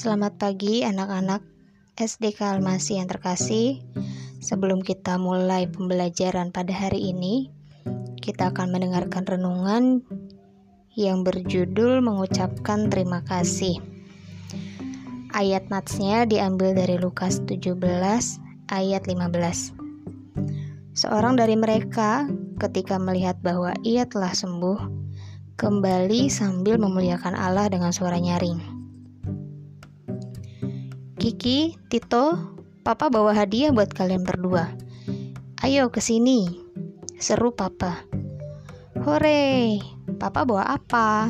Selamat pagi anak-anak SDK Almasi yang terkasih. Sebelum kita mulai pembelajaran pada hari ini, kita akan mendengarkan renungan yang berjudul mengucapkan terima kasih. Ayat natsnya diambil dari Lukas 17 ayat 15. Seorang dari mereka ketika melihat bahwa ia telah sembuh, kembali sambil memuliakan Allah dengan suara nyaring. Kiki, Tito, Papa bawa hadiah buat kalian berdua. Ayo ke sini. Seru Papa. Hore, Papa bawa apa?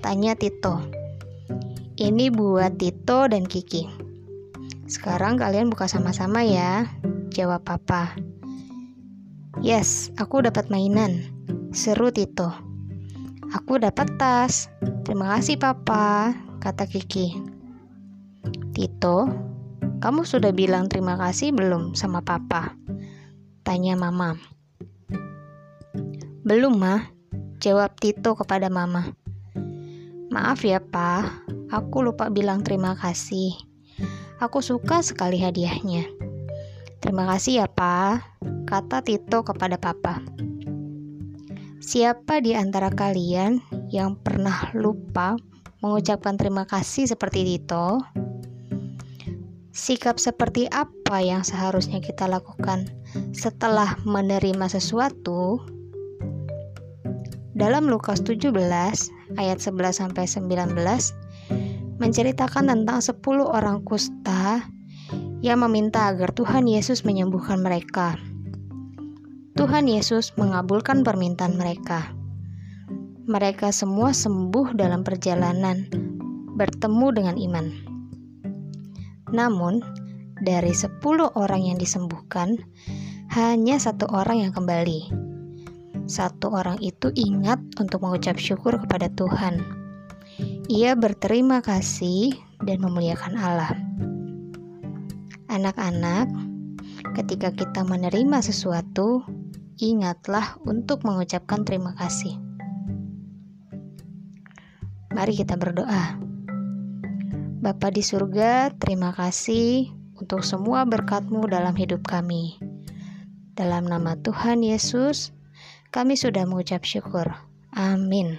Tanya Tito. Ini buat Tito dan Kiki. Sekarang kalian buka sama-sama ya, jawab Papa. Yes, aku dapat mainan. Seru Tito. Aku dapat tas. Terima kasih Papa, kata Kiki. Tito, kamu sudah bilang terima kasih belum sama papa? Tanya mama. Belum, mah. Jawab Tito kepada mama. Maaf ya, Pak. Aku lupa bilang terima kasih. Aku suka sekali hadiahnya. Terima kasih ya, Pak. Kata Tito kepada papa. Siapa di antara kalian yang pernah lupa mengucapkan terima kasih seperti Tito? Sikap seperti apa yang seharusnya kita lakukan setelah menerima sesuatu? Dalam Lukas 17 ayat 11 sampai 19 menceritakan tentang 10 orang kusta yang meminta agar Tuhan Yesus menyembuhkan mereka. Tuhan Yesus mengabulkan permintaan mereka. Mereka semua sembuh dalam perjalanan bertemu dengan iman. Namun, dari 10 orang yang disembuhkan, hanya satu orang yang kembali. Satu orang itu ingat untuk mengucap syukur kepada Tuhan. Ia berterima kasih dan memuliakan Allah. Anak-anak, ketika kita menerima sesuatu, ingatlah untuk mengucapkan terima kasih. Mari kita berdoa. Bapa di surga, terima kasih untuk semua berkat-Mu dalam hidup kami. Dalam nama Tuhan Yesus, kami sudah mengucap syukur. Amin.